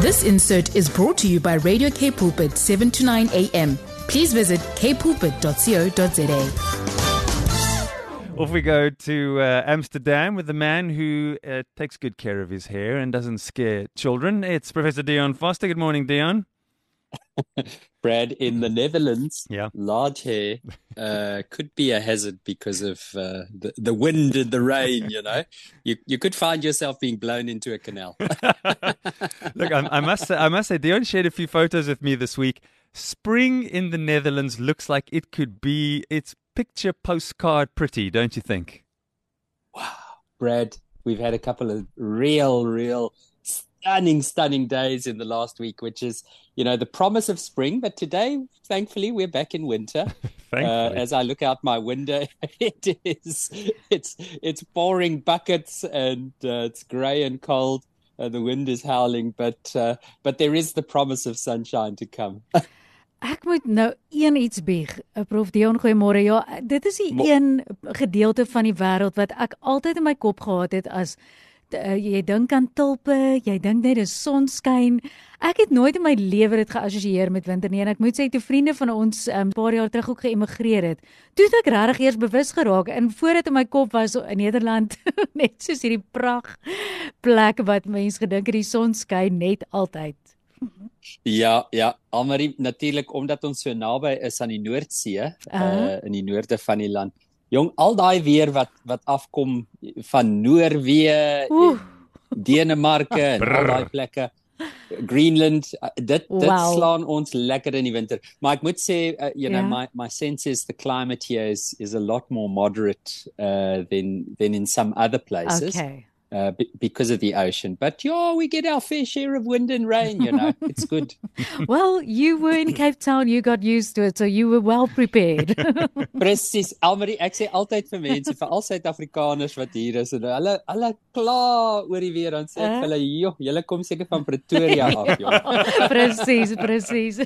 This insert is brought to you by Radio K Pulpit 7 to 9 a.m. Please visit kpulpit.co.za. Off we go to uh, Amsterdam with the man who uh, takes good care of his hair and doesn't scare children. It's Professor Dion Forster. Good morning, Dion. Brad, in the Netherlands, Yeah. large hair uh, could be a hazard because of uh, the, the wind and the rain, you know. You you could find yourself being blown into a canal. Look, I, I must say, I must say, Dion shared a few photos with me this week. Spring in the Netherlands looks like it could be. It's picture postcard pretty, don't you think? Wow, Brad, we've had a couple of real, real stunning, stunning days in the last week, which is, you know, the promise of spring. But today, thankfully, we're back in winter. Uh, as I look out my window, it is it's it's pouring buckets and uh, it's grey and cold. and the wind is howling, but uh, but there is the promise of sunshine to come. Ek moet nou een iets bieg. Uh, Prof Dion goeiemôre. Ja, dit is die Mo- een gedeelte van die wêreld wat ek altyd in my kop gehad het as uh, jy dink aan tulpe, jy dink net dis sonskyn. Ek het nooit in my lewe dit geassosieer met winter nie en ek moet sê toe vriende van ons 'n um, paar jaar terug ook geëmigreer het, toe het ek regtig eers bewus geraak en voordat in my kop was in Nederland net soos hierdie pragt plek wat mens gedink het die son skyn net altyd. Ja, ja, Almarie, natuurlik omdat ons so naby is aan die Noordsee, Aha. uh, in die noorde van die land. Jong, al daai weer wat wat afkom van Noorwe, Oeh. Denemarke en al daai plekke. Greenland, uh, dit dit Wow. slaan ons lekker in die winter. Maar ek moet sê, uh, you know, Ja. my my sense is the climate here is is a lot more moderate uh, than than in some other places. Okay. Uh, be- because of the ocean, but yeah, we get our fair share of wind and rain. You know, it's good. Well, you were in Cape Town, you got used to it, so you were well prepared. Presies. Almarie, ek sê altyd vir mense, veral Suid-Afrikaners wat hier is en hulle hulle kla oor die weer dan sê ek Hè? vir hulle, "Joh, julle kom seker van Pretoria af, joh." presies, presies.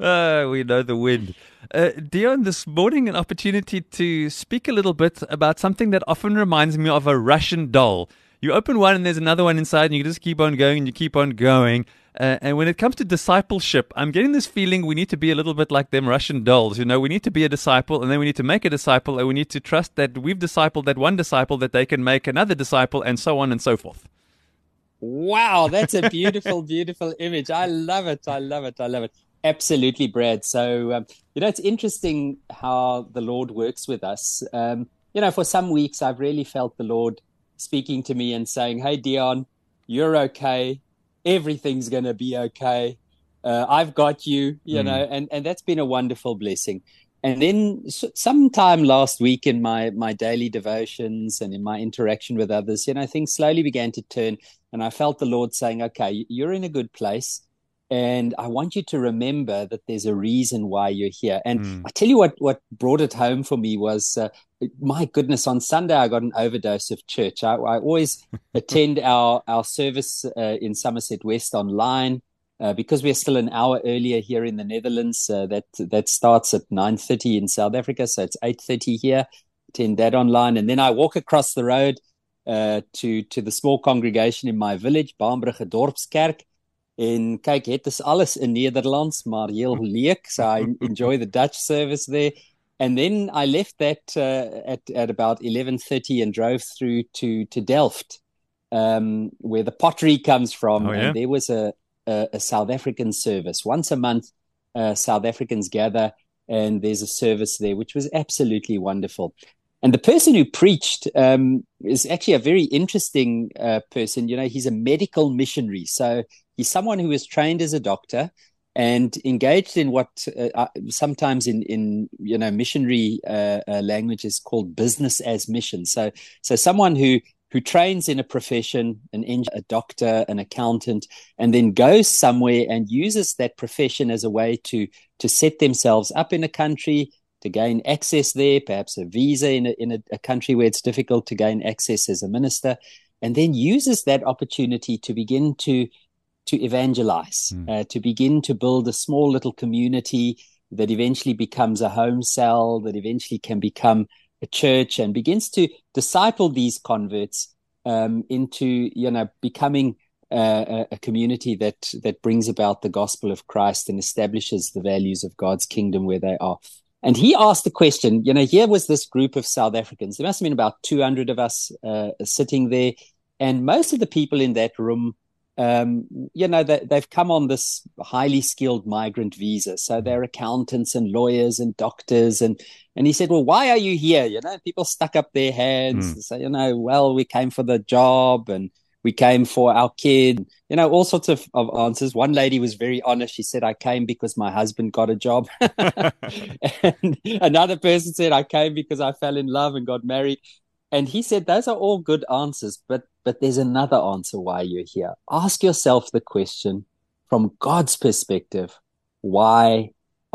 Uh, we know the wind. Uh, Dion, this morning, an opportunity to speak a little bit about something that often reminds me of a Russian doll. You open one and there's another one inside, and you just keep on going and you keep on going. Uh, and when it comes to discipleship, I'm getting this feeling we need to be a little bit like them Russian dolls. You know, we need to be a disciple, and then we need to make a disciple, and we need to trust that we've discipled that one disciple, that they can make another disciple, and so on and so forth. Wow, that's a beautiful, beautiful image. I love it. I love it. I love it. Absolutely, Brad. So, um, you know, it's interesting how the Lord works with us. Um, you know, for some weeks, I've really felt the Lord speaking to me and saying, Hey, Dion, you're okay. Everything's going to be okay. Uh, I've got you, you Mm. know, and, and that's been a wonderful blessing. And then sometime last week in my, my daily devotions and in my interaction with others, you know, things slowly began to turn and I felt the Lord saying, okay, you're in a good place. And I want you to remember that there's a reason why you're here. And Mm. I tell you what, what brought it home for me was, uh, my goodness, on Sunday, I got an overdose of church. I, I always attend our, our service uh, in Somerset West online. Uh, because we're still an hour earlier here in the Netherlands, uh, that that starts at 9:30 in South Africa, so it's 8:30 here. Attend that online, and then I walk across the road uh, to to the small congregation in my village, Baambrugge Dorpskerk. En kyk, het is alles in Nederlands, maar heel leuk. So I enjoy the Dutch service there. And then I left that uh, at at about 11:30 and drove through to to Delft, um, where the pottery comes from. Oh, yeah? And there was a, a a South African service once a month. Uh, South Africans gather, and there's a service there, which was absolutely wonderful. And the person who preached um, is actually a very interesting uh, person. You know, he's a medical missionary, so he's someone who was trained as a doctor and engaged in what uh, uh, sometimes in in you know missionary uh, uh, language is called business as mission. So so someone who who trains in a profession, an eng- a doctor, an accountant, and then goes somewhere and uses that profession as a way to to set themselves up in a country to gain access there, perhaps a visa in a, in a, a country where it's difficult to gain access as a minister, and then uses that opportunity to begin to to evangelize, Mm. uh, to begin to build a small little community that eventually becomes a home cell, that eventually can become a church, and begins to disciple these converts um, into you know becoming uh, a community that that brings about the gospel of Christ and establishes the values of God's kingdom where they are. And he asked the question, you know, here was this group of South Africans. There must have been about 200 of us uh, sitting there. And most of the people in that room, um, you know, they, they've come on this highly skilled migrant visa. So they're accountants and lawyers and doctors. And, and he said, well, why are you here? You know, people stuck up their hands mm. and say, you know, well, we came for the job and we came for our kid, you know, all sorts of, of answers. One lady was very honest. She said, I came because my husband got a job. and another person said, I came because I fell in love and got married. And he said, those are all good answers, but, but there's another answer why you're here. Ask yourself the question from God's perspective. Why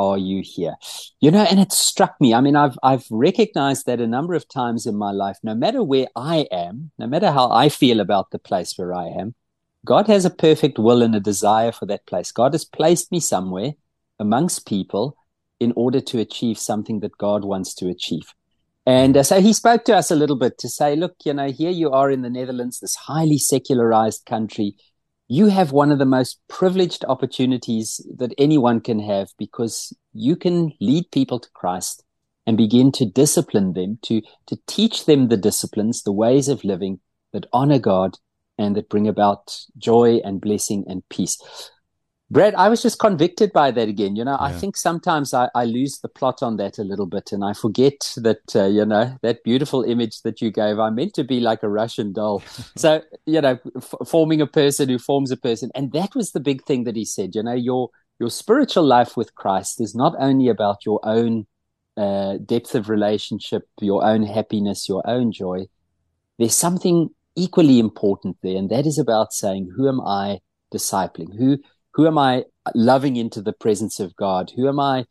are you here? You know, and it struck me. I mean, I've I've recognized that a number of times in my life, no matter where I am, no matter how I feel about the place where I am, God has a perfect will and a desire for that place. God has placed me somewhere amongst people in order to achieve something that God wants to achieve. And uh, so he spoke to us a little bit to say, look, you know, here you are in the Netherlands, this highly secularized country you have one of the most privileged opportunities that anyone can have because you can lead people to Christ and begin to discipline them, to, to teach them the disciplines, the ways of living that honor God and that bring about joy and blessing and peace. Brad, I was just convicted by that again. You know, yeah. I think sometimes I, I, lose the plot on that a little bit and I forget that, uh, you know, that beautiful image that you gave, I meant to be like a Russian doll. so, you know, f- forming a person who forms a person. And that was the big thing that he said, you know, your, your spiritual life with Christ is not only about your own uh, depth of relationship, your own happiness, your own joy. There's something equally important there. And that is about saying, who am I discipling? Who, who am I loving into the presence of God? Who am I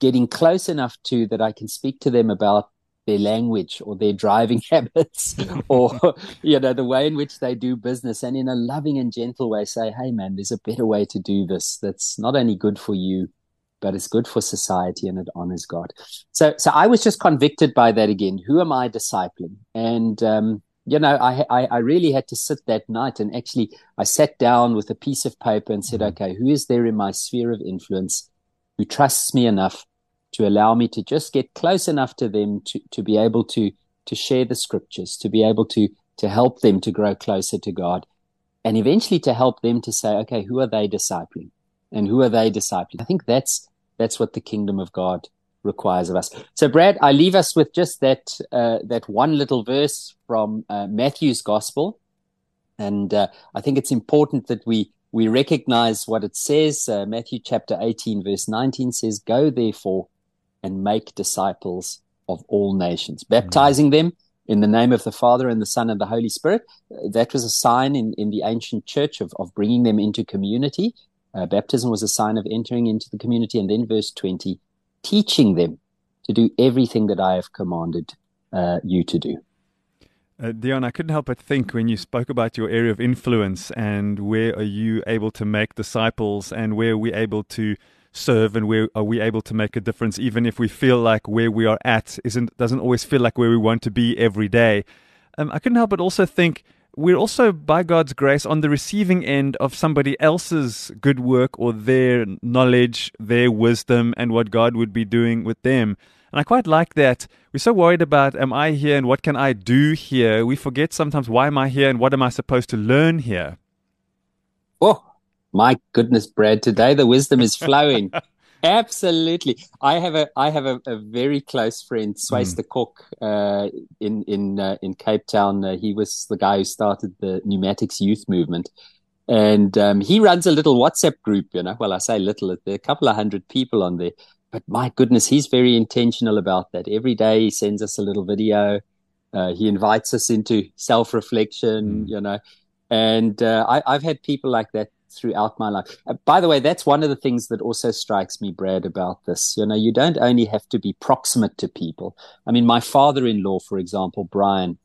getting close enough to that I can speak to them about their language or their driving habits or you know the way in which they do business and in a loving and gentle way say hey man there's a better way to do this that's not only good for you but it's good for society and it honors god. So so i was just convicted by that again. Who am i discipling? And um, you know, I, I, I really had to sit that night and actually I sat down with a piece of paper and said, mm-hmm. okay, who is there in my sphere of influence who trusts me enough to allow me to just get close enough to them to, to be able to, to share the scriptures, to be able to, to help them to grow closer to God and eventually to help them to say, okay, who are they discipling and who are they discipling? I think that's, that's what the kingdom of God requires of us. So, Brad, I leave us with just that uh, that one little verse from uh, Matthew's Gospel, and uh, I think it's important that we we recognize what it says. Uh, Matthew chapter eighteen, verse nineteen says, "Go therefore and make disciples of all nations, baptizing mm-hmm. them." In the name of the Father and the Son and the Holy Spirit. Uh, that was a sign in, in the ancient church of, of bringing them into community. Uh, baptism was a sign of entering into the community. And then verse 20, teaching them to do everything that I have commanded uh, you to do. Uh, Dion, I couldn't help but think when you spoke about your area of influence and where are you able to make disciples and where are we able to serve and where are we able to make a difference even if we feel like where we are at isn't doesn't always feel like where we want to be every day. Um, I couldn't help but also think we're also, by God's grace, on the receiving end of somebody else's good work or their knowledge, their wisdom, and what God would be doing with them. And I quite like that. We're so worried about, am I here and what can I do here? We forget sometimes, why am I here and what am I supposed to learn here? Oh, my goodness, Brad, today the wisdom is flowing. Absolutely. I have a I have a, a very close friend, Swys mm. de Kock, uh, in in uh, in Cape Town. Uh, he was the guy who started the pneumatics youth movement, and um, he runs a little WhatsApp group. You know, well, I say little. There are a couple of hundred people on there, but my goodness, he's very intentional about that. Every day he sends us a little video. Uh, he invites us into self reflection. Mm. You know, and uh, I, I've had people like that throughout my life. Uh, by the way, that's one of the things that also strikes me, Brad, about this. You know, you don't only have to be proximate to people. I mean, my father-in-law, for example, Brian,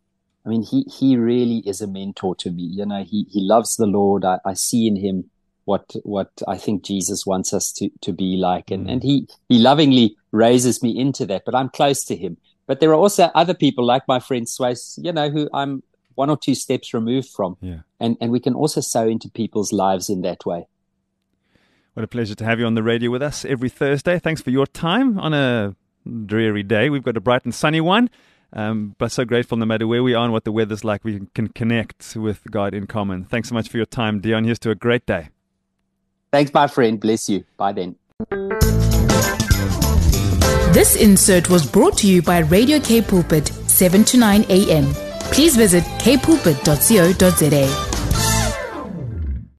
I mean, he, he really is a mentor to me. You know, he, he loves the Lord. I, I see in him what, what I think Jesus wants us to, to be like. And, mm. and he, he lovingly raises me into that, but I'm close to him. But there are also other people like my friend Swiss, you know, who I'm one or two steps removed from. Yeah. And, and we can also sow into people's lives in that way. What a pleasure to have you on the radio with us every Thursday. Thanks for your time on a dreary day. We've got a bright and sunny one. Um, but so grateful no matter where we are and what the weather's like, we can connect with God in common. Thanks so much for your time, Dion. Here's to a great day. Thanks, my friend. Bless you. Bye then. This insert was brought to you by Radio K Pulpit, 7 to 9 a.m. Please visit kpulpit.co.za.